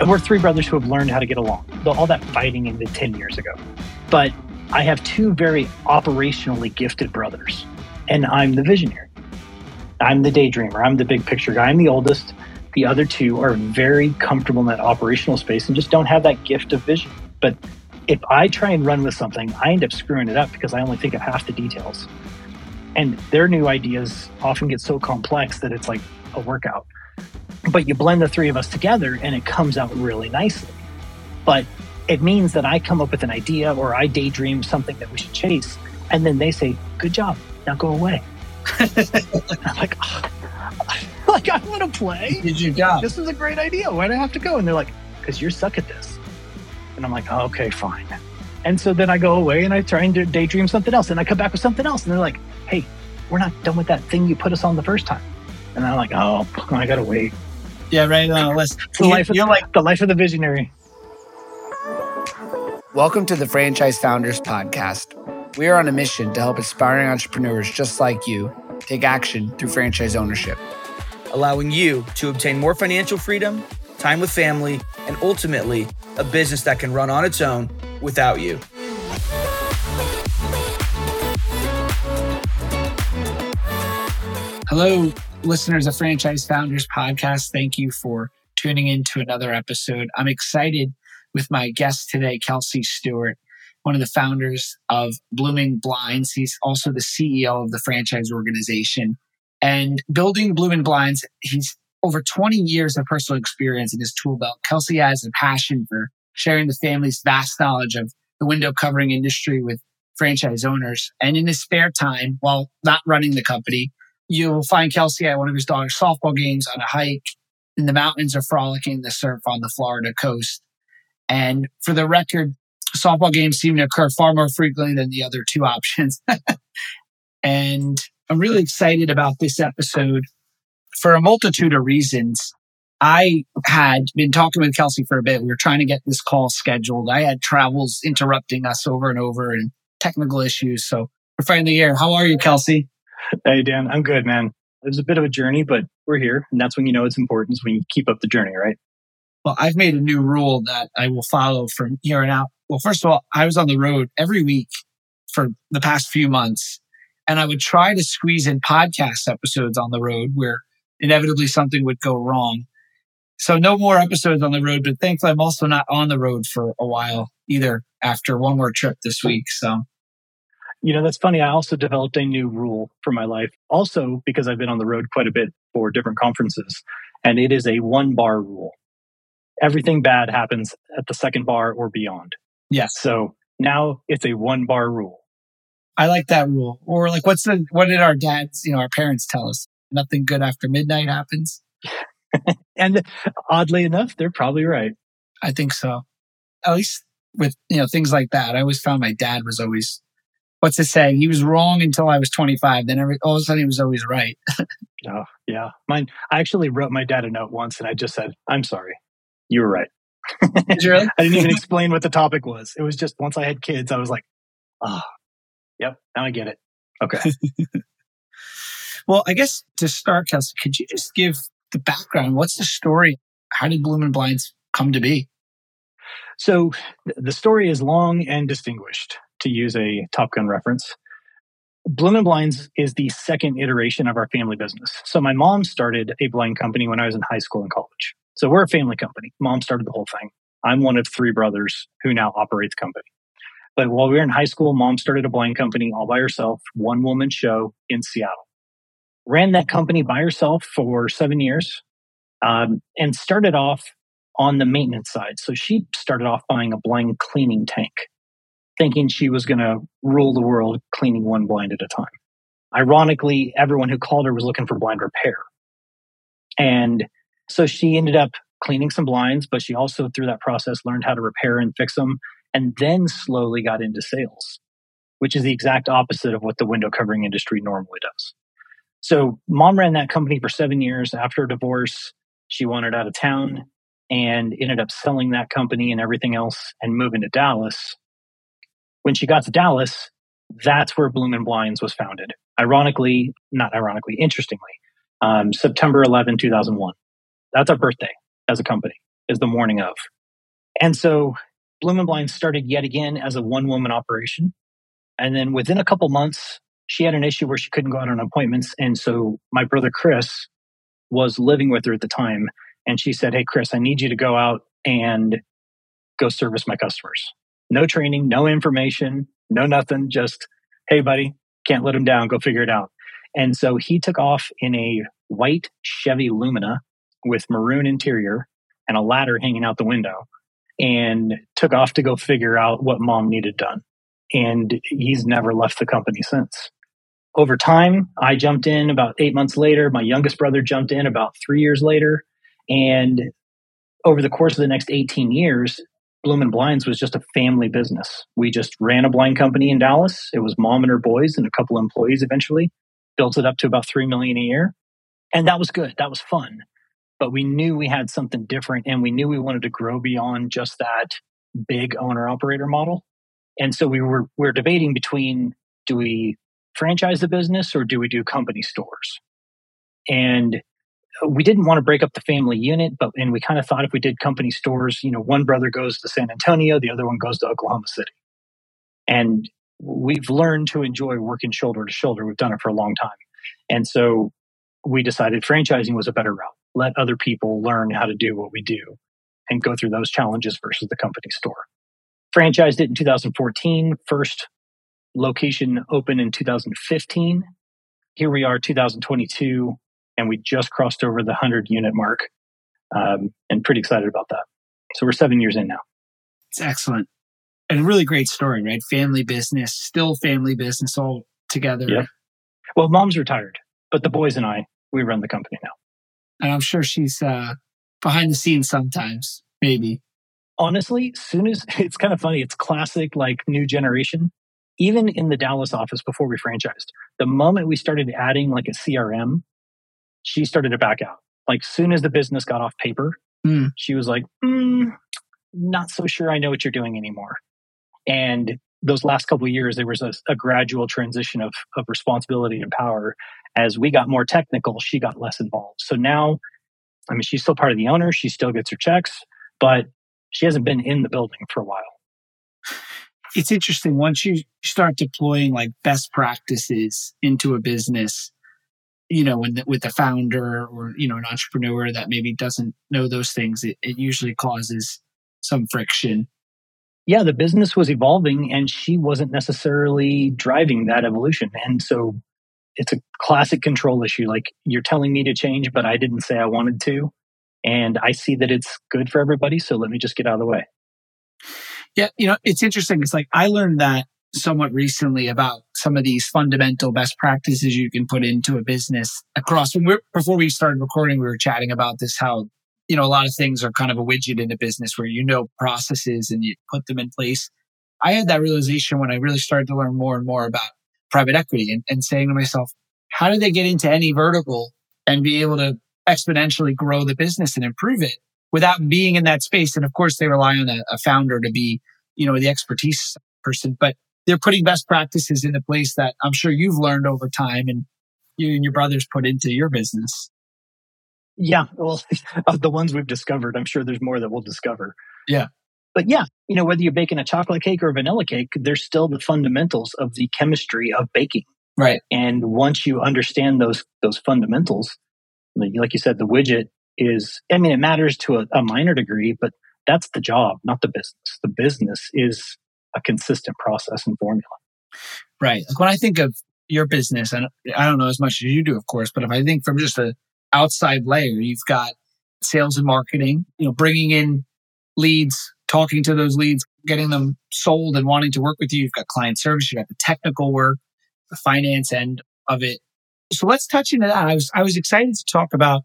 And we're three brothers who have learned how to get along. All that fighting ended 10 years ago. But I have two very operationally gifted brothers, and I'm the visionary. I'm the daydreamer. I'm the big picture guy. I'm the oldest. The other two are very comfortable in that operational space and just don't have that gift of vision. But if I try and run with something, I end up screwing it up because I only think of half the details. And their new ideas often get so complex that it's like a workout. But you blend the three of us together and it comes out really nicely. But it means that I come up with an idea or I daydream something that we should chase. And then they say, Good job. Now go away. I'm like, oh, like I want to play. Did your job. This is a great idea. Why do I have to go? And they're like, because you're suck at this. And I'm like, oh, okay, fine. And so then I go away and I try and daydream something else. And I come back with something else. And they're like, hey, we're not done with that thing you put us on the first time. And I'm like, oh, I gotta wait. Yeah, right. Uh, no, let's, the you, life of, you're like the life of the visionary. Welcome to the Franchise Founders Podcast. We are on a mission to help aspiring entrepreneurs just like you take action through franchise ownership, allowing you to obtain more financial freedom, time with family, and ultimately a business that can run on its own without you. Hello, listeners of Franchise Founders Podcast. Thank you for tuning in to another episode. I'm excited with my guest today, Kelsey Stewart, one of the founders of Bloomin' Blinds. He's also the CEO of the franchise organization. And building Bloomin' Blinds, he's over 20 years of personal experience in his tool belt. Kelsey has a passion for sharing the family's vast knowledge of the window covering industry with franchise owners. And in his spare time, while not running the company, you'll find Kelsey at one of his daughter's softball games on a hike in the mountains or frolicking the surf on the Florida coast. And for the record, softball games seem to occur far more frequently than the other two options. and I'm really excited about this episode for a multitude of reasons. I had been talking with Kelsey for a bit. We were trying to get this call scheduled. I had travels interrupting us over and over and technical issues. So we're finally here. How are you, Kelsey? Hey, Dan. I'm good, man. It was a bit of a journey, but we're here. And that's when you know it's important is when you keep up the journey, right? Well, I've made a new rule that I will follow from here on out. Well, first of all, I was on the road every week for the past few months, and I would try to squeeze in podcast episodes on the road where inevitably something would go wrong. So no more episodes on the road, but thankfully I'm also not on the road for a while either after one more trip this week. So you know, that's funny. I also developed a new rule for my life, also because I've been on the road quite a bit for different conferences, and it is a one bar rule everything bad happens at the second bar or beyond. Yes. So now it's a one bar rule. I like that rule. Or like, what's the, what did our dads, you know, our parents tell us? Nothing good after midnight happens. and oddly enough, they're probably right. I think so. At least with, you know, things like that. I always found my dad was always, what's it say? He was wrong until I was 25. Then every, all of a sudden he was always right. oh, yeah. Mine, I actually wrote my dad a note once and I just said, I'm sorry you were right. really? I didn't even explain what the topic was. It was just once I had kids, I was like, oh, yep, now I get it. Okay. well, I guess to start, Kelsey, could you just give the background? What's the story? How did Bloomin' Blinds come to be? So the story is long and distinguished, to use a Top Gun reference. Bloomin' Blinds is the second iteration of our family business. So my mom started a blind company when I was in high school and college. So we're a family company. Mom started the whole thing. I'm one of three brothers who now operate the company. But while we were in high school, mom started a blind company all by herself, one woman show in Seattle. Ran that company by herself for seven years um, and started off on the maintenance side. So she started off buying a blind cleaning tank, thinking she was going to rule the world cleaning one blind at a time. Ironically, everyone who called her was looking for blind repair. And so she ended up cleaning some blinds, but she also, through that process, learned how to repair and fix them and then slowly got into sales, which is the exact opposite of what the window covering industry normally does. So mom ran that company for seven years. After a divorce, she wanted out of town and ended up selling that company and everything else and moving to Dallas. When she got to Dallas, that's where Bloomin' Blinds was founded. Ironically, not ironically, interestingly, um, September 11, 2001. That's our birthday as a company is the morning of. And so Bloomin' Blind started yet again as a one woman operation. And then within a couple months, she had an issue where she couldn't go out on appointments. And so my brother Chris was living with her at the time. And she said, Hey, Chris, I need you to go out and go service my customers. No training, no information, no nothing. Just, Hey, buddy, can't let him down. Go figure it out. And so he took off in a white Chevy Lumina with maroon interior and a ladder hanging out the window and took off to go figure out what mom needed done. And he's never left the company since. Over time, I jumped in about eight months later. My youngest brother jumped in about three years later. And over the course of the next 18 years, Bloomin' Blinds was just a family business. We just ran a blind company in Dallas. It was mom and her boys and a couple employees eventually. Built it up to about 3 million a year. And that was good. That was fun. But we knew we had something different and we knew we wanted to grow beyond just that big owner operator model. And so we were we are debating between do we franchise the business or do we do company stores? And we didn't want to break up the family unit, but and we kind of thought if we did company stores, you know, one brother goes to San Antonio, the other one goes to Oklahoma City. And we've learned to enjoy working shoulder to shoulder. We've done it for a long time. And so we decided franchising was a better route. Let other people learn how to do what we do and go through those challenges versus the company store. Franchised it in 2014, first location open in 2015. Here we are, 2022, and we just crossed over the 100 unit mark um, and pretty excited about that. So we're seven years in now. It's excellent. And a really great story, right? Family business, still family business all together. Yeah. Well, mom's retired, but the boys and I, we run the company now. And I'm sure she's uh, behind the scenes sometimes, maybe. Honestly, soon as it's kind of funny, it's classic like new generation. Even in the Dallas office before we franchised, the moment we started adding like a CRM, she started to back out. Like soon as the business got off paper, mm. she was like, mm, "Not so sure I know what you're doing anymore." And those last couple of years, there was a, a gradual transition of, of responsibility and power. As we got more technical, she got less involved. So now, I mean, she's still part of the owner. She still gets her checks, but she hasn't been in the building for a while. It's interesting. Once you start deploying like best practices into a business, you know, when the, with the founder or, you know, an entrepreneur that maybe doesn't know those things, it, it usually causes some friction yeah, the business was evolving and she wasn't necessarily driving that evolution. And so it's a classic control issue. Like you're telling me to change, but I didn't say I wanted to. And I see that it's good for everybody. So let me just get out of the way. Yeah. You know, it's interesting. It's like I learned that somewhat recently about some of these fundamental best practices you can put into a business across. before we started recording, we were chatting about this, how you know, a lot of things are kind of a widget in a business where you know processes and you put them in place. I had that realization when I really started to learn more and more about private equity and, and saying to myself, how do they get into any vertical and be able to exponentially grow the business and improve it without being in that space? And of course, they rely on a, a founder to be, you know, the expertise person, but they're putting best practices into place that I'm sure you've learned over time and you and your brothers put into your business. Yeah, well, of the ones we've discovered, I'm sure there's more that we'll discover. Yeah. But yeah, you know, whether you're baking a chocolate cake or a vanilla cake, there's still the fundamentals of the chemistry of baking. Right. And once you understand those those fundamentals, like you said, the widget is I mean, it matters to a, a minor degree, but that's the job, not the business. The business is a consistent process and formula. Right. Like when I think of your business, and I don't know as much as you do, of course, but if I think from just a outside layer. You've got sales and marketing, you know, bringing in leads, talking to those leads, getting them sold and wanting to work with you. You've got client service, you've got the technical work, the finance end of it. So let's touch into that. I was I was excited to talk about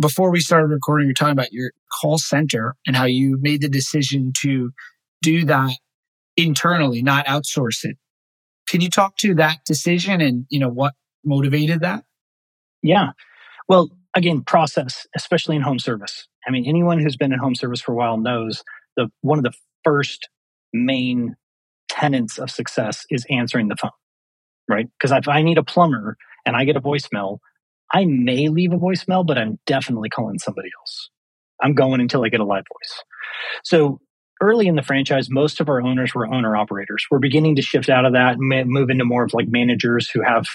before we started recording, you're talking about your call center and how you made the decision to do that internally, not outsource it. Can you talk to that decision and you know what motivated that? Yeah. Well, again, process, especially in home service. I mean, anyone who's been in home service for a while knows the one of the first main tenets of success is answering the phone, right? Because if I need a plumber and I get a voicemail, I may leave a voicemail, but I'm definitely calling somebody else. I'm going until I get a live voice. So early in the franchise, most of our owners were owner operators. We're beginning to shift out of that and move into more of like managers who have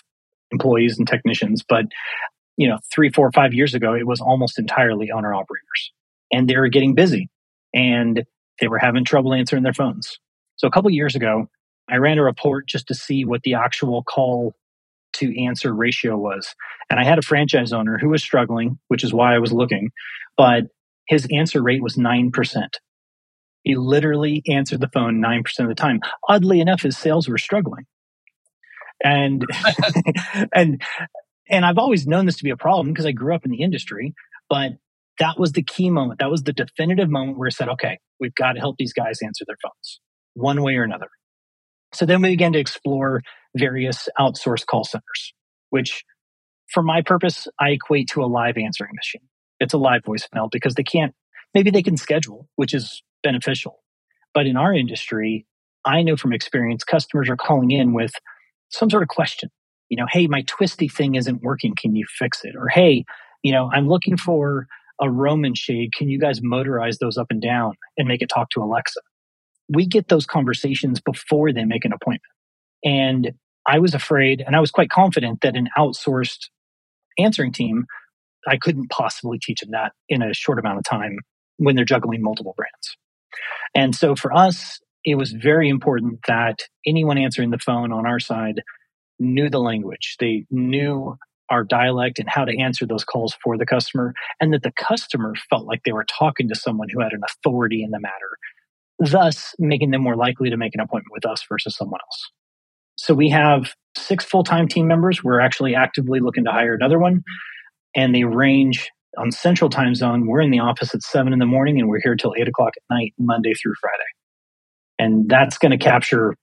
employees and technicians. But, you know, three, four, five years ago, it was almost entirely owner operators and they were getting busy and they were having trouble answering their phones. So a couple years ago, I ran a report just to see what the actual call to answer ratio was. And I had a franchise owner who was struggling, which is why I was looking, but his answer rate was 9%. He literally answered the phone 9% of the time. Oddly enough, his sales were struggling. And and and I've always known this to be a problem because I grew up in the industry, but that was the key moment. That was the definitive moment where I said, okay, we've got to help these guys answer their phones one way or another. So then we began to explore various outsourced call centers, which for my purpose, I equate to a live answering machine. It's a live voicemail because they can't, maybe they can schedule, which is beneficial. But in our industry, I know from experience, customers are calling in with some sort of question. You know, hey, my twisty thing isn't working. Can you fix it? Or hey, you know, I'm looking for a Roman shade. Can you guys motorize those up and down and make it talk to Alexa? We get those conversations before they make an appointment. And I was afraid and I was quite confident that an outsourced answering team, I couldn't possibly teach them that in a short amount of time when they're juggling multiple brands. And so for us, it was very important that anyone answering the phone on our side knew the language. They knew our dialect and how to answer those calls for the customer, and that the customer felt like they were talking to someone who had an authority in the matter, thus making them more likely to make an appointment with us versus someone else. So we have six full time team members. We're actually actively looking to hire another one, and they range on Central Time Zone. We're in the office at seven in the morning, and we're here till eight o'clock at night, Monday through Friday. And that's going to capture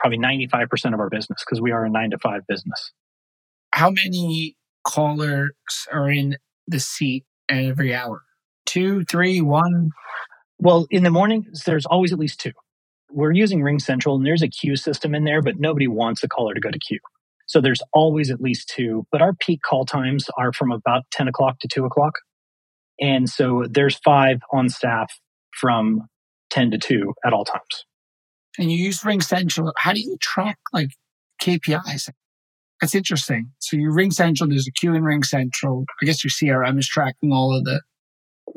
probably 95% of our business because we are a nine to five business. How many callers are in the seat every hour? Two, three, one? Well, in the morning, there's always at least two. We're using RingCentral and there's a queue system in there, but nobody wants a caller to go to queue. So there's always at least two, but our peak call times are from about 10 o'clock to 2 o'clock. And so there's five on staff from 10 to 2 at all times. And you use RingCentral. How do you track like KPIs? That's interesting. So you RingCentral, there's a queue in RingCentral. I guess your CRM is tracking all of the.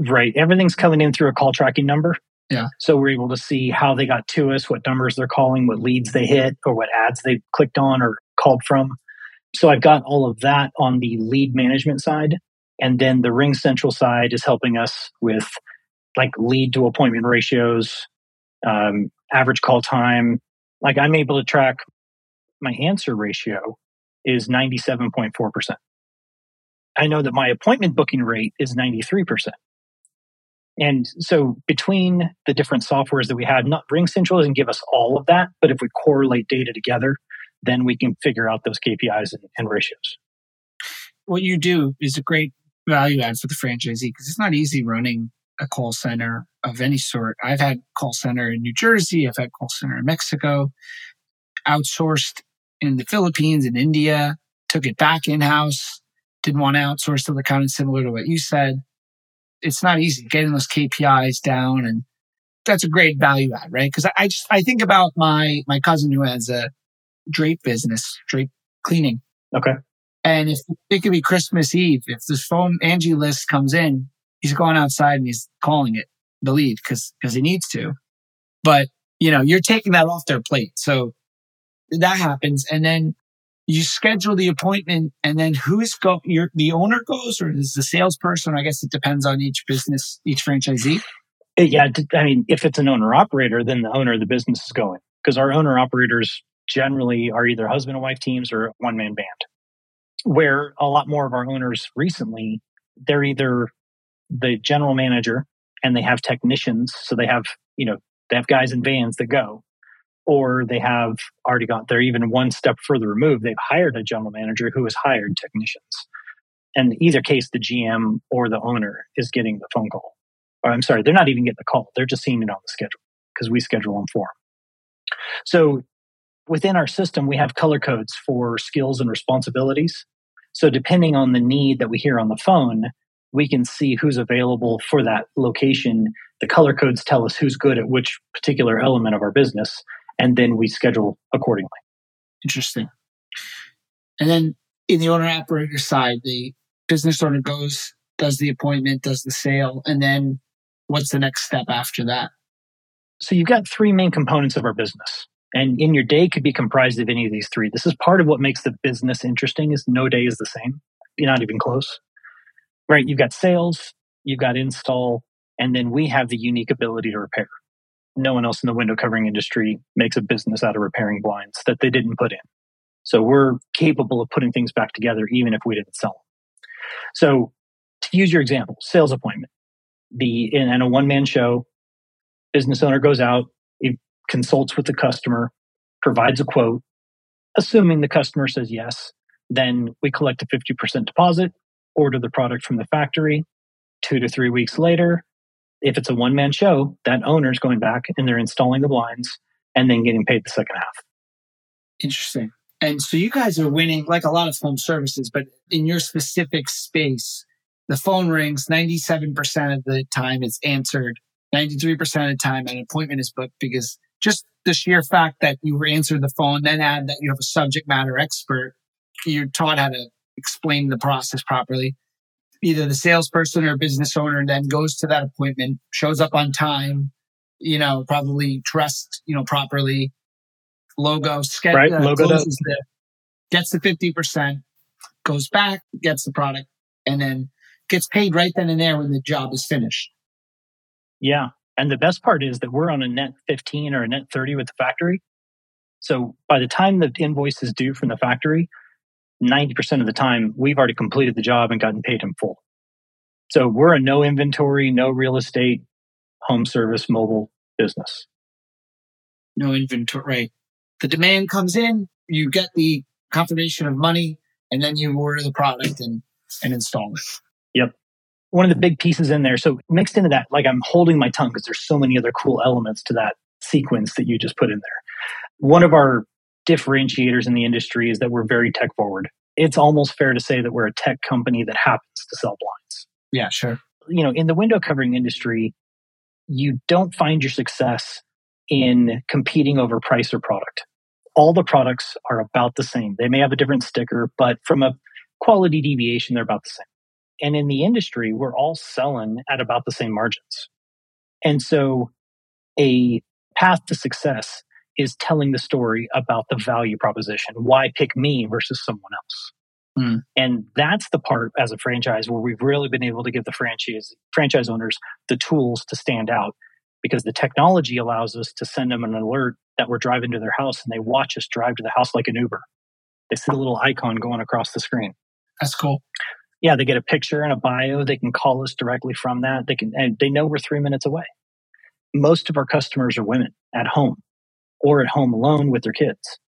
Right. Everything's coming in through a call tracking number. Yeah. So we're able to see how they got to us, what numbers they're calling, what leads they hit, or what ads they clicked on or called from. So I've got all of that on the lead management side. And then the RingCentral side is helping us with like lead to appointment ratios, um, average call time. Like I'm able to track my answer ratio is 97.4%. I know that my appointment booking rate is 93%. And so between the different softwares that we had, not RingCentral doesn't give us all of that, but if we correlate data together, then we can figure out those KPIs and, and ratios. What you do is a great value add for the franchisee because it's not easy running a call center of any sort. I've had call center in New Jersey, I've had call center in Mexico, outsourced in the Philippines and India, took it back in house, didn't want to outsource to the kind similar to what you said it's not easy getting those KPIs down and that's a great value add, right? Because I, just I think about my my cousin who has a drape business, drape cleaning. Okay. And if it could be Christmas Eve, if this phone Angie list comes in, he's going outside and he's calling it the lead because because he needs to. But you know, you're taking that off their plate. So that happens. And then you schedule the appointment and then who's go your the owner goes or is the salesperson i guess it depends on each business each franchisee yeah i mean if it's an owner operator then the owner of the business is going because our owner operators generally are either husband and wife teams or one man band where a lot more of our owners recently they're either the general manager and they have technicians so they have you know they have guys in vans that go or they have already got, they're even one step further removed. They've hired a general manager who has hired technicians. And either case, the GM or the owner is getting the phone call. Or I'm sorry, they're not even getting the call. They're just seeing it on the schedule because we schedule them for them. So within our system, we have color codes for skills and responsibilities. So depending on the need that we hear on the phone, we can see who's available for that location. The color codes tell us who's good at which particular element of our business, and then we schedule accordingly. Interesting. And then in the owner operator side, the business owner goes, does the appointment, does the sale, and then what's the next step after that? So you've got three main components of our business. And in your day could be comprised of any of these three. This is part of what makes the business interesting is no day is the same. You're not even close. Right? You've got sales, you've got install, and then we have the unique ability to repair. No one else in the window covering industry makes a business out of repairing blinds that they didn't put in. So we're capable of putting things back together even if we didn't sell them. So to use your example, sales appointment. The in, in a one man show, business owner goes out, consults with the customer, provides a quote. Assuming the customer says yes, then we collect a 50% deposit, order the product from the factory. Two to three weeks later, if it's a one man show, that owner's going back and they're installing the blinds and then getting paid the second half. Interesting. And so you guys are winning like a lot of home services, but in your specific space, the phone rings 97% of the time it's answered, 93% of the time an appointment is booked because just the sheer fact that you were answered the phone, then add that you have a subject matter expert, you're taught how to explain the process properly. Either the salesperson or business owner then goes to that appointment, shows up on time, you know, probably dressed, you know, properly, logo, schedule, right, uh, logo the, gets the 50%, goes back, gets the product, and then gets paid right then and there when the job is finished. Yeah. And the best part is that we're on a net 15 or a net 30 with the factory. So by the time the invoice is due from the factory, 90% of the time we've already completed the job and gotten paid in full. So we're a no inventory, no real estate, home service, mobile business. No inventory, right? The demand comes in, you get the confirmation of money, and then you order the product and, and install it. One of the big pieces in there. So mixed into that, like I'm holding my tongue because there's so many other cool elements to that sequence that you just put in there. One of our differentiators in the industry is that we're very tech forward. It's almost fair to say that we're a tech company that happens to sell blinds. Yeah, sure. You know, in the window covering industry, you don't find your success in competing over price or product. All the products are about the same. They may have a different sticker, but from a quality deviation, they're about the same. And in the industry, we're all selling at about the same margins. And so a path to success is telling the story about the value proposition. Why pick me versus someone else? Mm. And that's the part as a franchise where we've really been able to give the franchise franchise owners the tools to stand out because the technology allows us to send them an alert that we're driving to their house and they watch us drive to the house like an Uber. They see the little icon going across the screen. That's cool. Yeah, they get a picture and a bio. They can call us directly from that. They can and they know we're three minutes away. Most of our customers are women at home or at home alone with their kids.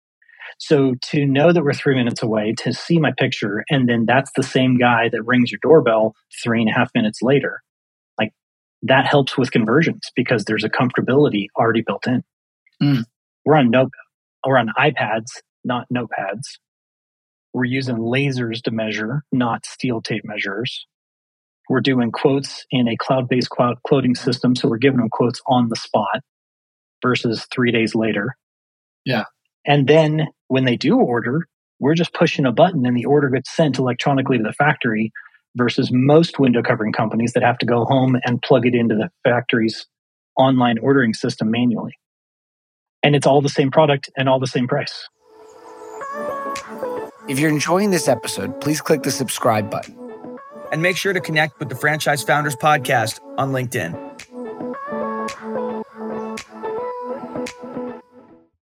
So to know that we're three minutes away, to see my picture, and then that's the same guy that rings your doorbell three and a half minutes later, like that helps with conversions because there's a comfortability already built in. Mm. We're on note, we're on iPads, not notepads. We're using lasers to measure, not steel tape measures. We're doing quotes in a cloud-based cloud quoting system, so we're giving them quotes on the spot versus three days later. Yeah. And then when they do order, we're just pushing a button and the order gets sent electronically to the factory versus most window covering companies that have to go home and plug it into the factory's online ordering system manually. And it's all the same product and all the same price. If you're enjoying this episode, please click the subscribe button. And make sure to connect with the Franchise Founders Podcast on LinkedIn.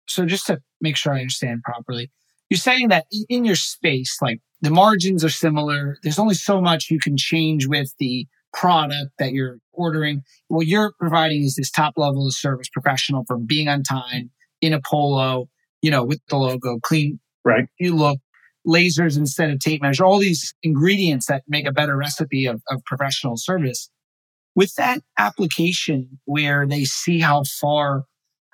So just to make sure I understand properly, you're saying that in your space, like the margins are similar. There's only so much you can change with the product that you're ordering. What you're providing is this top level of service professional from being on time in a polo, you know, with the logo, clean. Right. You look lasers instead of tape measure, all these ingredients that make a better recipe of, of professional service. With that application where they see how far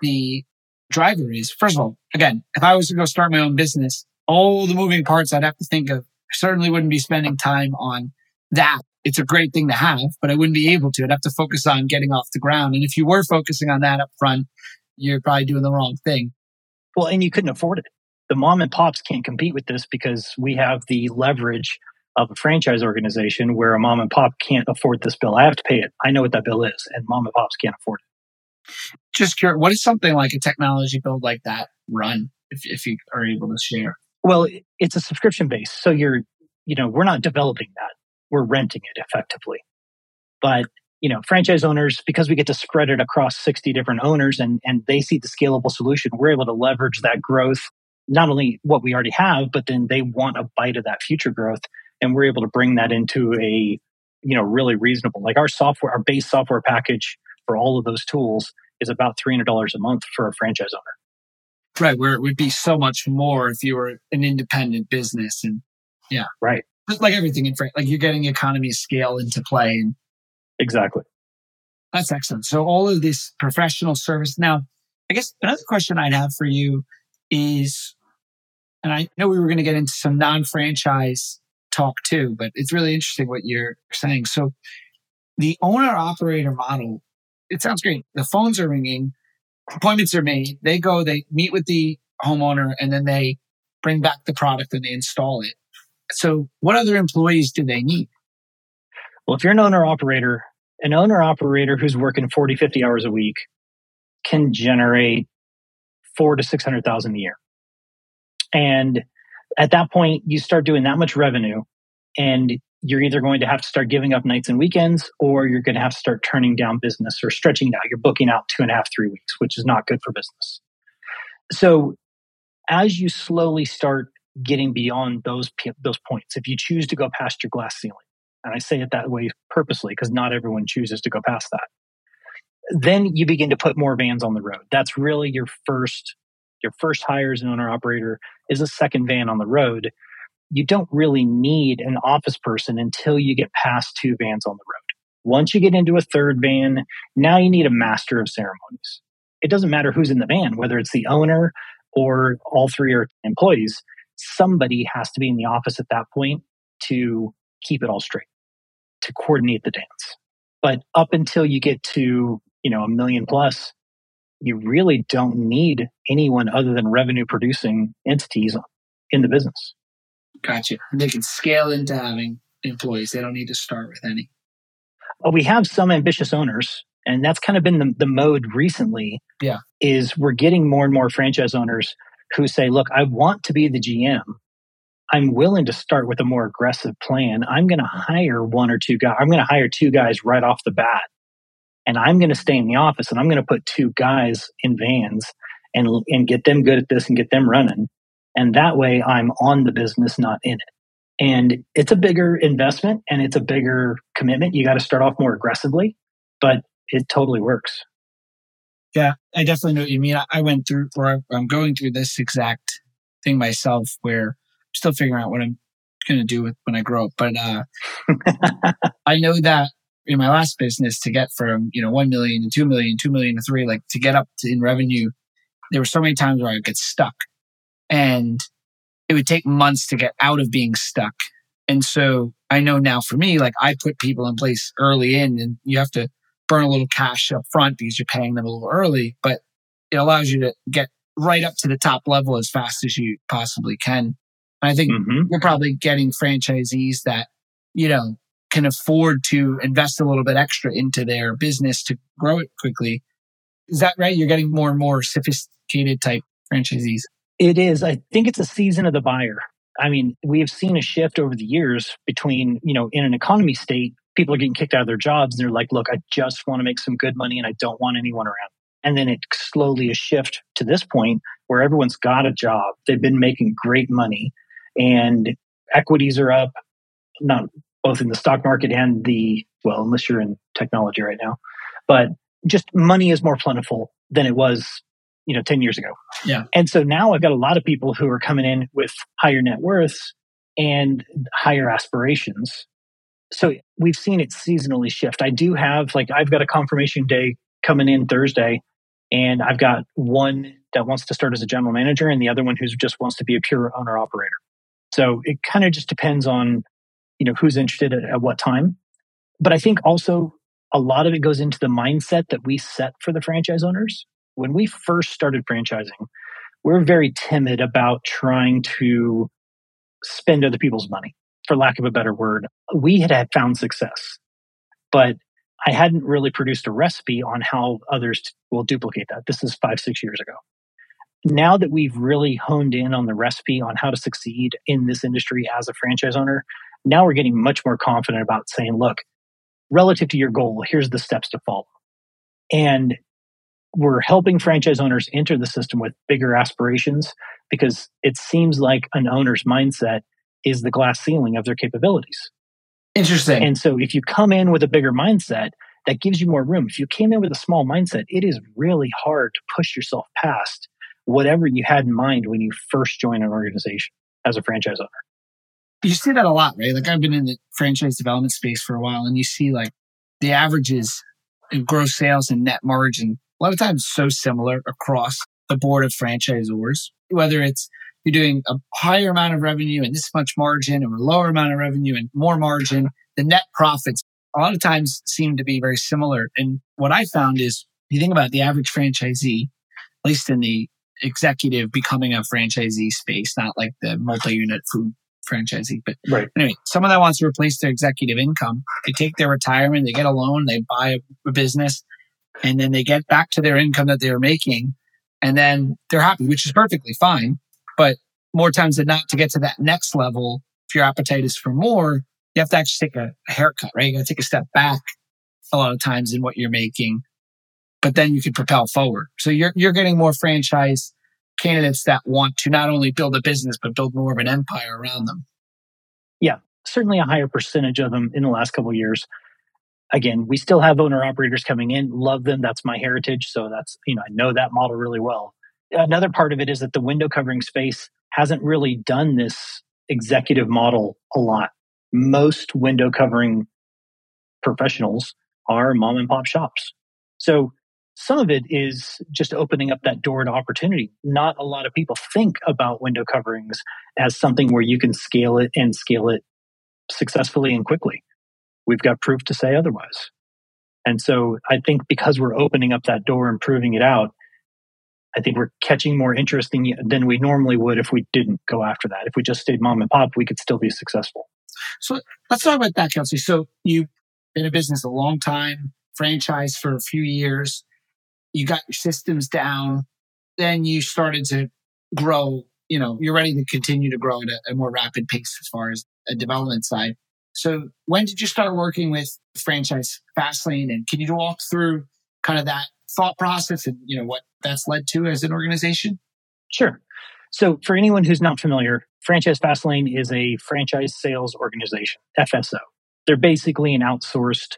the driver is, first of all, again, if I was to go start my own business, all the moving parts I'd have to think of, certainly wouldn't be spending time on that it's a great thing to have, but I wouldn't be able to. I'd have to focus on getting off the ground. And if you were focusing on that up front, you're probably doing the wrong thing. Well, and you couldn't afford it. The mom and pops can't compete with this because we have the leverage of a franchise organization where a mom and pop can't afford this bill. I have to pay it. I know what that bill is, and mom and pops can't afford it. Just curious, what is something like a technology build like that run if, if you are able to share? Well, it's a subscription base. So you're, you know, we're not developing that. We're renting it effectively. But, you know, franchise owners, because we get to spread it across 60 different owners and, and they see the scalable solution, we're able to leverage that growth, not only what we already have, but then they want a bite of that future growth and we're able to bring that into a you know really reasonable like our software our base software package for all of those tools is about $300 a month for a franchise owner. Right where it would be so much more if you were an independent business and yeah. Right. Just like everything in France, like you're getting economy scale into play and exactly. That's excellent. So all of this professional service now i guess another question i'd have for you is and i know we were going to get into some non-franchise talk too, but it's really interesting what you're saying. So the owner operator model, it sounds great. The phones are ringing, appointments are made. They go, they meet with the homeowner, and then they bring back the product and they install it. So what other employees do they need? Well, if you're an owner operator, an owner operator who's working 40, 50 hours a week can generate four to 600,000 a year. And at that point, you start doing that much revenue and you're either going to have to start giving up nights and weekends or you're going to have to start turning down business or stretching out. You're booking out two and a half, three weeks, which is not good for business. So as you slowly start getting beyond those, those points, if you choose to go past your glass ceiling, and I say it that way purposely because not everyone chooses to go past that, then you begin to put more vans on the road. That's really your first your first hire as an owner operator is a second van on the road. You don't really need an office person until you get past two vans on the road. Once you get into a third van, now you need a master of ceremonies. It doesn't matter who's in the van, whether it's the owner or all three are employees. Somebody has to be in the office at that point to keep it all straight, to coordinate the dance. But up until you get to, you know, a million plus, you really don't need anyone other than revenue producing entities in the business. Gotcha. They can scale into having employees. They don't need to start with any. Well, we have some ambitious owners, and that's kind of been the, the mode recently. Yeah. Is we're getting more and more franchise owners who say, look, I want to be the GM. I'm willing to start with a more aggressive plan. I'm going to hire one or two guys. I'm going to hire two guys right off the bat and I'm going to stay in the office and I'm going to put two guys in vans and and get them good at this and get them running. And that way I'm on the business, not in it. And it's a bigger investment and it's a bigger commitment. You got to start off more aggressively, but it totally works. Yeah, I definitely know what you mean. I went through, or I'm going through this exact thing myself where I'm still figuring out what I'm going to do with when I grow up. But uh, I know that in my last business to get from, you know, 1 million to 2 million, 2 million to 3, like to get up to, in revenue, there were so many times where I would get stuck and it would take months to get out of being stuck. And so I know now for me, like I put people in place early in and you have to burn a little cash up front because you're paying them a little early, but it allows you to get right up to the top level as fast as you possibly can. And I think mm-hmm. we're probably getting franchisees that, you know, can afford to invest a little bit extra into their business to grow it quickly. Is that right? You're getting more and more sophisticated type franchisees. It is. I think it's a season of the buyer. I mean, we have seen a shift over the years between, you know, in an economy state, people are getting kicked out of their jobs and they're like, look, I just want to make some good money and I don't want anyone around. And then it slowly a shift to this point where everyone's got a job. They've been making great money and equities are up, not both in the stock market and the, well, unless you're in technology right now, but just money is more plentiful than it was, you know, 10 years ago. Yeah. And so now I've got a lot of people who are coming in with higher net worths and higher aspirations. So we've seen it seasonally shift. I do have, like, I've got a confirmation day coming in Thursday, and I've got one that wants to start as a general manager and the other one who just wants to be a pure owner operator. So it kind of just depends on you know who's interested at, at what time But I think also a lot of it goes into the mindset that we set for the franchise owners. When we first started franchising, we we're very timid about trying to spend other people's money, for lack of a better word. We had, had found success, but I hadn't really produced a recipe on how others will duplicate that. This is five, six years ago. Now that we've really honed in on the recipe on how to succeed in this industry as a franchise owner, now we're getting much more confident about saying, look, relative to your goal, here's the steps to follow. And we're helping franchise owners enter the system with bigger aspirations because it seems like an owner's mindset is the glass ceiling of their capabilities. Interesting. And so if you come in with a bigger mindset, that gives you more room. If you came in with a small mindset, it is really hard to push yourself past whatever you had in mind when you first join an organization as a franchise owner. You see that a lot, right? Like I've been in the franchise development space for a while and you see like the averages in gross sales and net margin a lot of times so similar across the board of franchisors, whether it's you're doing a higher amount of revenue and this much margin or a lower amount of revenue and more margin, the net profits a lot of times seem to be very similar. And what I found is you think about the average franchisee, at least in the executive becoming a franchisee space, not like the multi-unit food franchisee. But right. anyway, someone that wants to replace their executive income, they take their retirement, they get a loan, they buy a business, and then they get back to their income that they were making, and then they're happy, which is perfectly fine. But more times than not, to get to that next level, if your appetite is for more, you have to actually take a, a haircut, right? You got to take a step back a lot of times in what you're making, but then you can propel forward. So you're you're getting more franchise candidates that want to not only build a business but build more of an empire around them. Yeah, certainly a higher percentage of them in the last couple years again, we still have owner operators coming in, love them. That's my heritage. So that's, you know, I know that model really well. Another part of it is that the window covering space hasn't really done this executive model a lot. Most window covering professionals are mom and pop shops. So some of it is just opening up that door to opportunity. Not a lot of people think about window coverings as something where you can scale it and scale it successfully and quickly we've got proof to say otherwise. And so I think because we're opening up that door and proving it out, I think we're catching more interest than we normally would if we didn't go after that. If we just stayed mom and pop, we could still be successful. So let's talk about that, Kelsey. So you've been in business a long time, franchise for a few years. You got your systems down. Then you started to grow. You know, you're ready to continue to grow at a, a more rapid pace as far as a development side. So when did you start working with franchise Fastlane? And can you walk through kind of that thought process and you know what that's led to as an organization? Sure. So for anyone who's not familiar, Franchise Fastlane is a franchise sales organization, FSO. They're basically an outsourced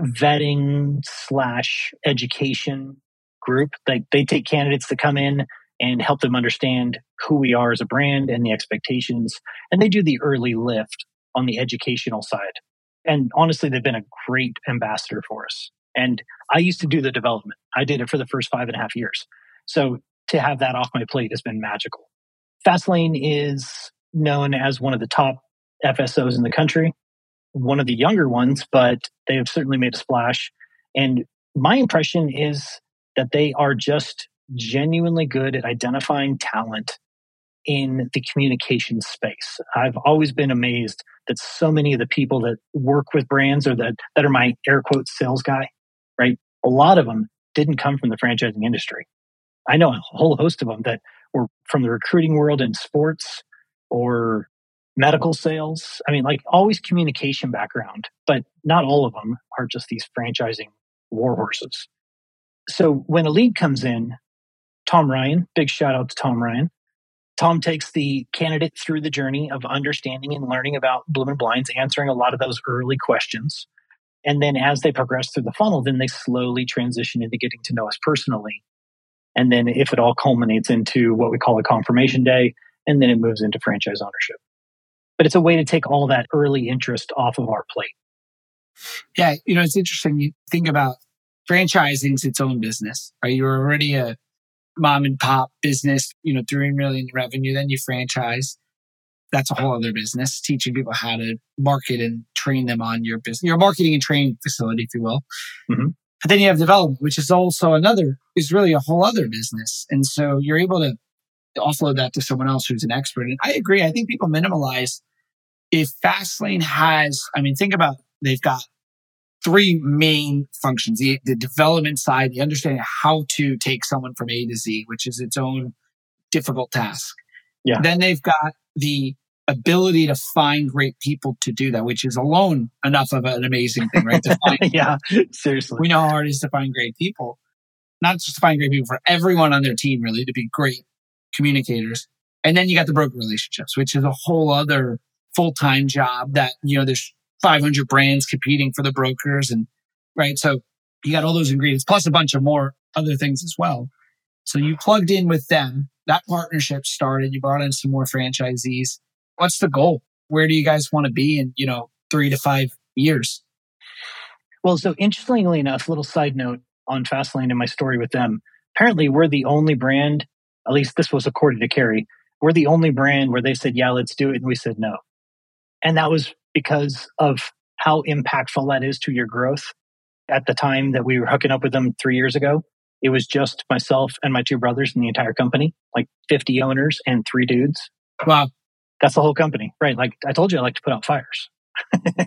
vetting slash education group. Like they take candidates that come in and help them understand who we are as a brand and the expectations. And they do the early lift on the educational side. And honestly, they've been a great ambassador for us. And I used to do the development. I did it for the first five and a half years. So to have that off my plate has been magical. Fastlane is known as one of the top FSOs in the country, one of the younger ones, but they have certainly made a splash. And my impression is that they are just genuinely good at identifying talent in the communication space. I've always been amazed that so many of the people that work with brands or that, that are my air quote sales guy, right? A lot of them didn't come from the franchising industry. I know a whole host of them that were from the recruiting world in sports or medical sales. I mean, like always communication background, but not all of them are just these franchising warhorses. So when a lead comes in, Tom Ryan, big shout out to Tom Ryan, Tom takes the candidate through the journey of understanding and learning about Bloomin' Blinds, answering a lot of those early questions. And then as they progress through the funnel, then they slowly transition into getting to know us personally. And then if it all culminates into what we call a confirmation day, and then it moves into franchise ownership. But it's a way to take all that early interest off of our plate. Yeah, you know, it's interesting. You think about franchising's its own business. Are you already a mom and pop business, you know, three million revenue, then you franchise. that's a whole other business, teaching people how to market and train them on your business, your marketing and training facility, if you will. Mm-hmm. But then you have development, which is also another, is really a whole other business. And so you're able to offload that to someone else who's an expert. And I agree. I think people minimalize if Fastlane has, I mean, think about they've got three main functions the, the development side, the understanding how to take someone from A to Z, which is its own difficult task. Yeah. Then they've got the ability to find great people to do that, which is alone enough of an amazing thing, right? yeah, seriously. We know how hard it is to find great people, not just to find great people for everyone on their team, really, to be great communicators. And then you got the broker relationships, which is a whole other full time job that, you know, there's 500 brands competing for the brokers and, right? So you got all those ingredients plus a bunch of more other things as well. So you plugged in with them. That partnership started. You brought in some more franchisees. What's the goal? Where do you guys want to be in, you know, three to five years? Well, so interestingly enough, little side note on Fastlane and my story with them. Apparently, we're the only brand, at least this was according to Carrie, we're the only brand where they said, yeah, let's do it. And we said no. And that was because of how impactful that is to your growth. At the time that we were hooking up with them three years ago, it was just myself and my two brothers in the entire company, like 50 owners and three dudes. Wow. That's the whole company, right? Like I told you, I like to put out fires.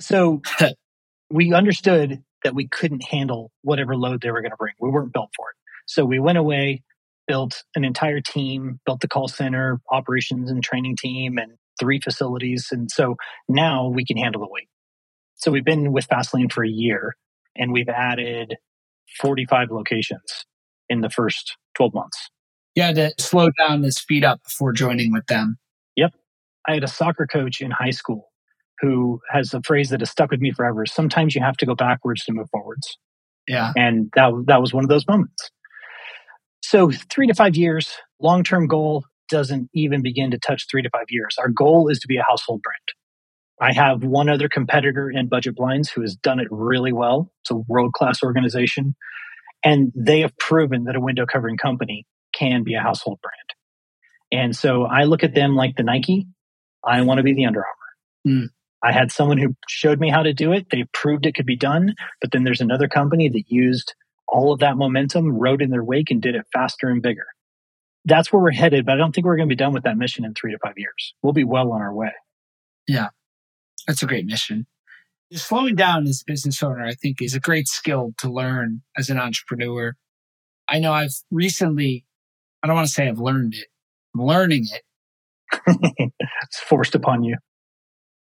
so we understood that we couldn't handle whatever load they were going to bring. We weren't built for it. So we went away, built an entire team, built the call center, operations and training team, and three facilities. And so now we can handle the weight. So we've been with Fastlane for a year and we've added 45 locations in the first 12 months. You had to slow down to speed up before joining with them. Yep. I had a soccer coach in high school who has a phrase that has stuck with me forever. Sometimes you have to go backwards to move forwards. Yeah. And that, that was one of those moments. So three to five years, long term goal doesn't even begin to touch three to five years. Our goal is to be a household brand. I have one other competitor in Budget Blinds who has done it really well. It's a world class organization. And they have proven that a window covering company can be a household brand. And so I look at them like the Nike. I want to be the Under Armour. Mm. I had someone who showed me how to do it. They proved it could be done. But then there's another company that used all of that momentum, rode in their wake, and did it faster and bigger that's where we're headed. But I don't think we're going to be done with that mission in three to five years. We'll be well on our way. Yeah, that's a great mission. Just slowing down as a business owner, I think, is a great skill to learn as an entrepreneur. I know I've recently, I don't want to say I've learned it, I'm learning it. it's forced upon you.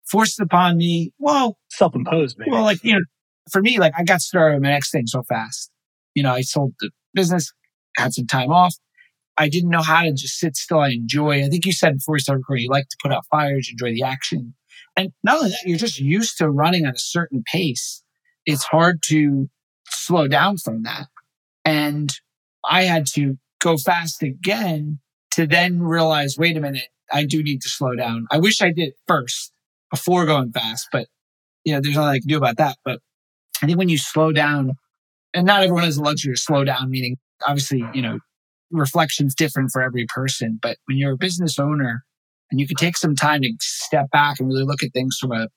Forced upon me. Well, self imposed, maybe. Well, like, you know, for me, like I got started on my next thing so fast. You know, I sold the business, had some time off, I didn't know how to just sit still. I enjoy. I think you said before we started recording, you like to put out fires, enjoy the action. And not only that, you're just used to running at a certain pace. It's hard to slow down from that. And I had to go fast again to then realize, wait a minute, I do need to slow down. I wish I did first before going fast, but you know, there's nothing I can do about that. But I think when you slow down, and not everyone has the luxury to slow down, meaning obviously, you know, reflection's different for every person. But when you're a business owner and you can take some time to step back and really look at things from a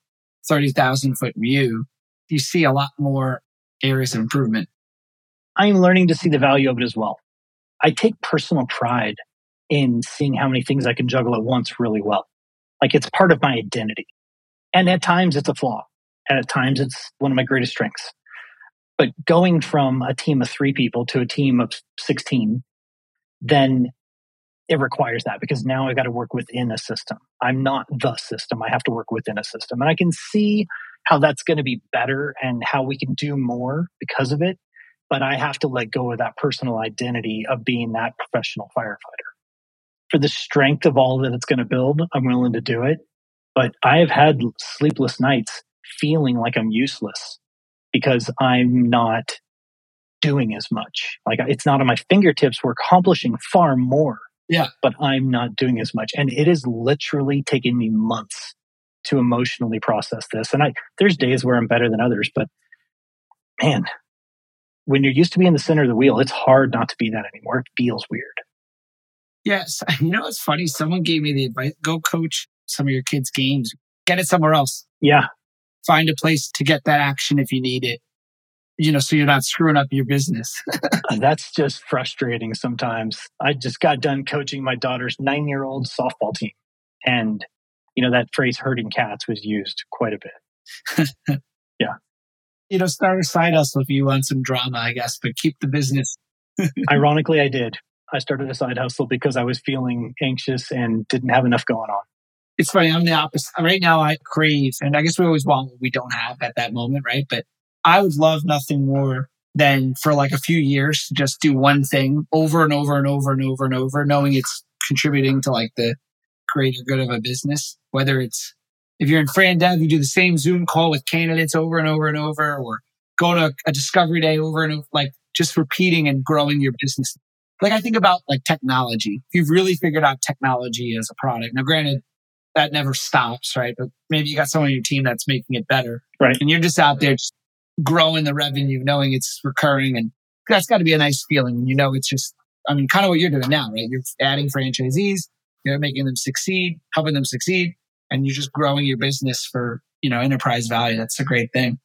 30,000 foot view, you see a lot more areas of improvement. I'm learning to see the value of it as well. I take personal pride in seeing how many things I can juggle at once really well. Like it's part of my identity. And at times it's a flaw. And at times it's one of my greatest strengths. But going from a team of three people to a team of 16 then it requires that because now I got to work within a system. I'm not the system. I have to work within a system. And I can see how that's going to be better and how we can do more because of it. But I have to let go of that personal identity of being that professional firefighter. For the strength of all that it's going to build, I'm willing to do it. But I have had sleepless nights feeling like I'm useless because I'm not doing as much. Like it's not on my fingertips. We're accomplishing far more. Yeah. But I'm not doing as much. And it is literally taking me months to emotionally process this. And I there's days where I'm better than others, but man, when you're used to being the center of the wheel, it's hard not to be that anymore. It feels weird. Yes. You know, it's funny. Someone gave me the advice go coach some of your kids' games, get it somewhere else. Yeah. Find a place to get that action if you need it, you know, so you're not screwing up your business. Uh, that's just frustrating sometimes. I just got done coaching my daughter's nine year old softball team. And, you know, that phrase herding cats was used quite a bit. yeah. You know, start a side hustle if you want some drama, I guess, but keep the business. Ironically, I did. I started a side hustle because I was feeling anxious and didn't have enough going on. It's funny. I'm the opposite. Right now, I crave, and I guess we always want what we don't have at that moment, right? But I would love nothing more than for like a few years to just do one thing over and over and over and over and over, knowing it's contributing to like the greater good of a business. Whether it's if you're in Fran Dev, you do the same Zoom call with candidates over and over and over, or go to a discovery day over and over, like just repeating and growing your business like I think about like technology. If you've really figured out technology as a product. Now, granted, that never stops, right? But maybe you got someone on your team that's making it better. Right. And you're just out there just growing the revenue, knowing it's recurring. And that's got to be a nice feeling you know it's just, I mean, kind of what you're doing now, right? You're adding franchisees, you're making them succeed, helping them succeed, and you're just growing your business for, you know, enterprise value. That's a great thing.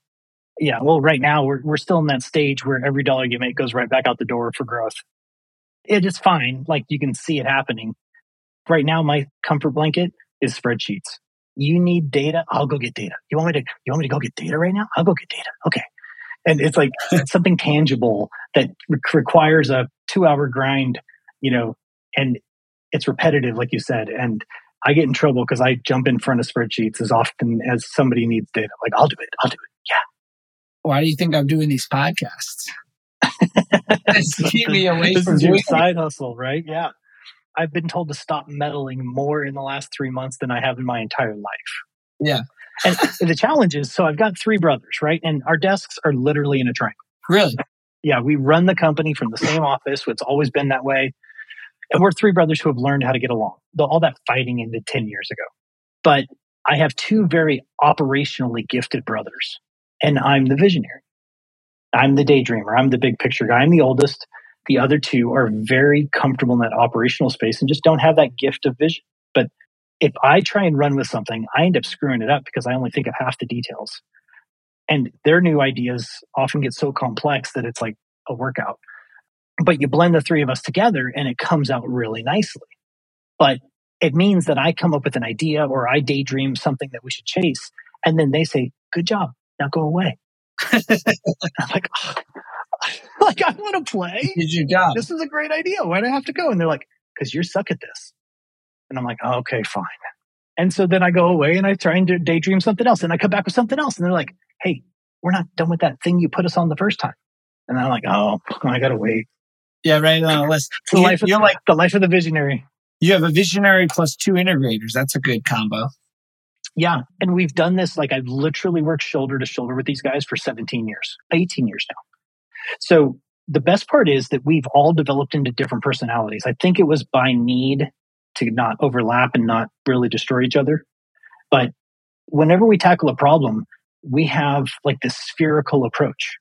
Yeah. Well, right now we're, we're still in that stage where every dollar you make goes right back out the door for growth it is fine. Like you can see it happening. Right now, my comfort blanket is spreadsheets. You need data. I'll go get data. You want me to, you want me to go get data right now? I'll go get data. Okay. And it's like something tangible that re- requires a two hour grind, you know, and it's repetitive, like you said. And I get in trouble because I jump in front of spreadsheets as often as somebody needs data. Like, I'll do it. I'll do it. Yeah. Why do you think I'm doing these podcasts? keep me away this from is your side hustle, right? Yeah. I've been told to stop meddling more in the last three months than I have in my entire life. Yeah. and the challenge is so I've got three brothers, right? And our desks are literally in a triangle. Really? Yeah. We run the company from the same office. It's always been that way. And we're three brothers who have learned how to get along. All that fighting ended 10 years ago. But I have two very operationally gifted brothers, and I'm the visionary. I'm the daydreamer. I'm the big picture guy. I'm the oldest. The other two are very comfortable in that operational space and just don't have that gift of vision. But if I try and run with something, I end up screwing it up because I only think of half the details. And their new ideas often get so complex that it's like a workout. But you blend the three of us together and it comes out really nicely. But it means that I come up with an idea or I daydream something that we should chase. And then they say, Good job. Now go away. I'm like, oh, like I want to play. Did your job. This is a great idea. Why do I have to go? And they're like, because you're suck at this. And I'm like, oh, okay, fine. And so then I go away and I try and daydream something else, and I come back with something else, and they're like, hey, we're not done with that thing you put us on the first time. And I'm like, oh, I gotta wait. Yeah, right uh, on the list. The life of, you're like the life of the visionary. You have a visionary plus two integrators. That's a good combo. Yeah. And we've done this, like I've literally worked shoulder to shoulder with these guys for 17 years, 18 years now. So the best part is that we've all developed into different personalities. I think it was by need to not overlap and not really destroy each other. But whenever we tackle a problem, we have like this spherical approach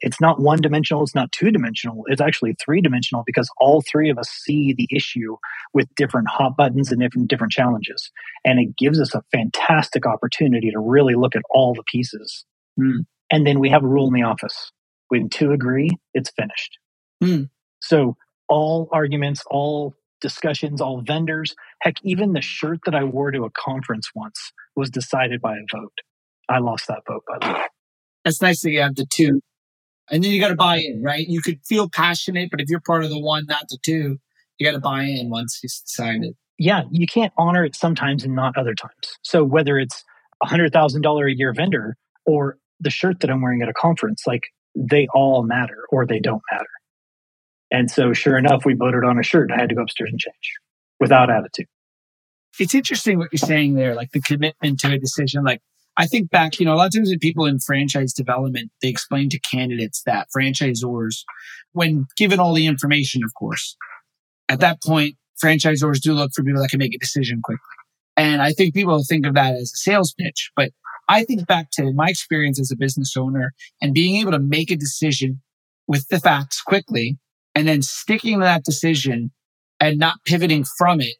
it's not one dimensional, it's not two dimensional, it's actually three dimensional because all three of us see the issue with different hot buttons and different different challenges. And it gives us a fantastic opportunity to really look at all the pieces. Mm. And then we have a rule in the office. When two agree, it's finished. Mm. So all arguments, all discussions, all vendors, heck, even the shirt that I wore to a conference once was decided by a vote. I lost that vote, by the way. That's nice that you have the two and then you got to buy in, right? You could feel passionate, but if you're part of the one, not the two, you got to buy in once you sign it. Yeah, you can't honor it sometimes and not other times. So whether it's a hundred thousand dollar a year vendor or the shirt that I'm wearing at a conference, like they all matter or they don't matter. And so sure enough, we voted on a shirt. and I had to go upstairs and change without attitude. It's interesting what you're saying there, like the commitment to a decision. Like I think back, you know, a lot of times people in franchise development, they explain to candidates that franchisors, when given all the information, of course, at that point, franchisors do look for people that can make a decision quickly. And I think people think of that as a sales pitch, but I think back to my experience as a business owner and being able to make a decision with the facts quickly and then sticking to that decision and not pivoting from it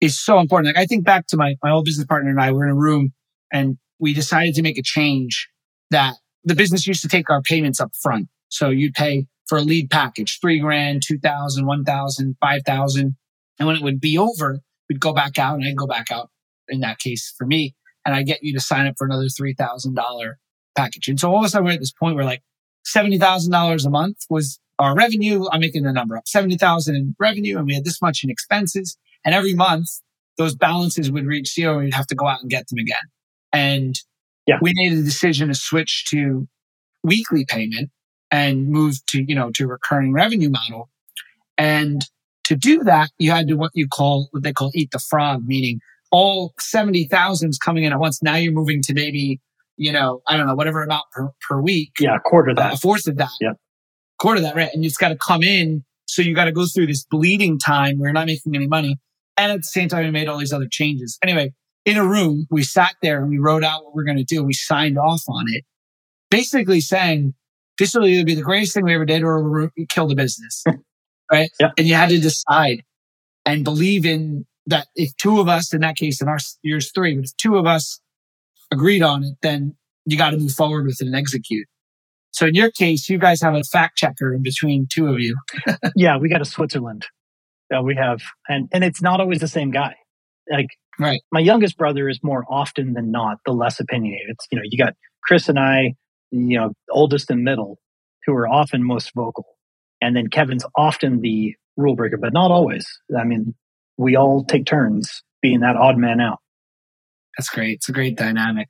is so important. Like I think back to my, my old business partner and I were in a room and we decided to make a change that the business used to take our payments up front. So you'd pay for a lead package, three grand, two thousand, one thousand, five thousand. And when it would be over, we'd go back out and I'd go back out in that case for me. And I get you to sign up for another $3,000 package. And so all of a sudden we're at this point where like $70,000 a month was our revenue. I'm making the number up 70,000 in revenue and we had this much in expenses. And every month those balances would reach zero and you'd have to go out and get them again. And yeah. we made a decision to switch to weekly payment and move to, you know, to recurring revenue model. And to do that, you had to what you call what they call eat the frog, meaning all 70,000 is coming in at once. Now you're moving to maybe, you know, I don't know, whatever amount per, per week. Yeah, quarter that. A fourth of that. Yeah. Quarter that, right? And it's got to come in. So you got to go through this bleeding time where you're not making any money. And at the same time, we made all these other changes. Anyway, in a room, we sat there and we wrote out what we're going to do. We signed off on it, basically saying, this will either be the greatest thing we ever did or we'll kill the business. right. Yeah. And you had to decide and believe in that if two of us, in that case, in our years three, but if two of us agreed on it, then you got to move forward with it and execute. So in your case, you guys have a fact checker in between two of you. yeah, we got a Switzerland. Yeah, we have, and and it's not always the same guy. Like, right. My youngest brother is more often than not the less opinionated. It's you know you got Chris and I, you know, oldest and middle, who are often most vocal, and then Kevin's often the rule breaker, but not always. I mean, we all take turns being that odd man out. That's great. It's a great dynamic.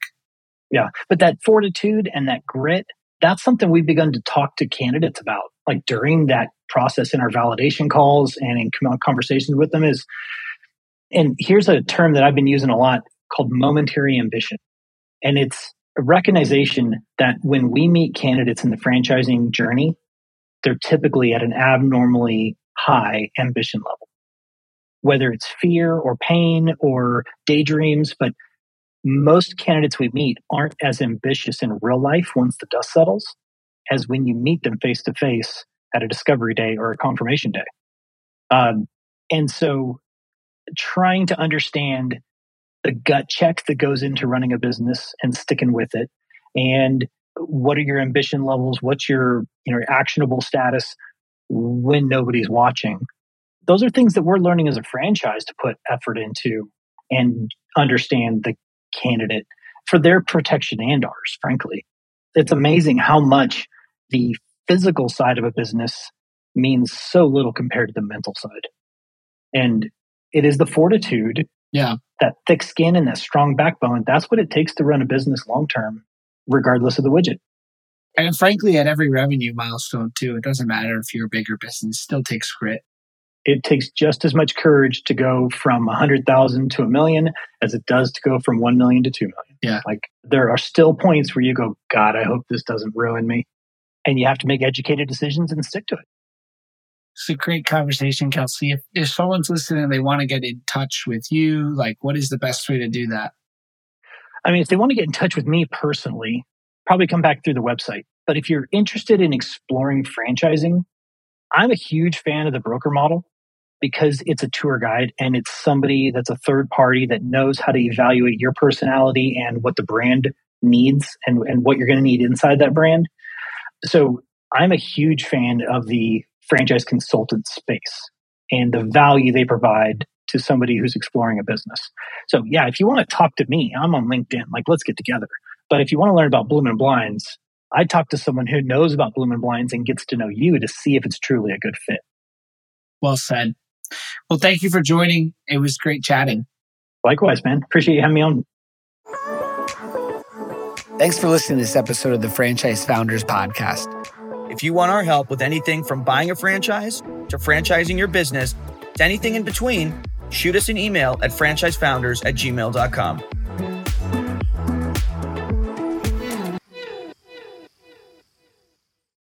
Yeah. But that fortitude and that grit, that's something we've begun to talk to candidates about, like during that process in our validation calls and in conversations with them is, and here's a term that I've been using a lot called momentary ambition. And it's a recognition that when we meet candidates in the franchising journey, they're typically at an abnormally high ambition level whether it's fear or pain or daydreams, but most candidates we meet aren't as ambitious in real life once the dust settles as when you meet them face to face at a discovery day or a confirmation day. Um, and so trying to understand the gut check that goes into running a business and sticking with it and what are your ambition levels what's your you know actionable status when nobody's watching those are things that we're learning as a franchise to put effort into and understand the candidate for their protection and ours, frankly. It's amazing how much the physical side of a business means so little compared to the mental side. And it is the fortitude, yeah, that thick skin and that strong backbone. That's what it takes to run a business long term, regardless of the widget. And frankly, at every revenue milestone too, it doesn't matter if you're a bigger business, still takes grit it takes just as much courage to go from 100,000 to a million as it does to go from 1 million to 2 million. Yeah. Like there are still points where you go, God, I hope this doesn't ruin me. And you have to make educated decisions and stick to it. It's a great conversation, Kelsey. If, if someone's listening and they want to get in touch with you, like what is the best way to do that? I mean, if they want to get in touch with me personally, probably come back through the website. But if you're interested in exploring franchising, I'm a huge fan of the broker model because it's a tour guide and it's somebody that's a third party that knows how to evaluate your personality and what the brand needs and, and what you're going to need inside that brand. So I'm a huge fan of the franchise consultant space and the value they provide to somebody who's exploring a business. So yeah, if you want to talk to me, I'm on LinkedIn. Like, let's get together. But if you want to learn about Bloomin' Blinds, I talk to someone who knows about Bloomin' Blinds and gets to know you to see if it's truly a good fit. Well said. Well, thank you for joining. It was great chatting. Likewise, man. Appreciate you having me on. Thanks for listening to this episode of the Franchise Founders Podcast. If you want our help with anything from buying a franchise to franchising your business to anything in between, shoot us an email at franchisefounders at gmail.com.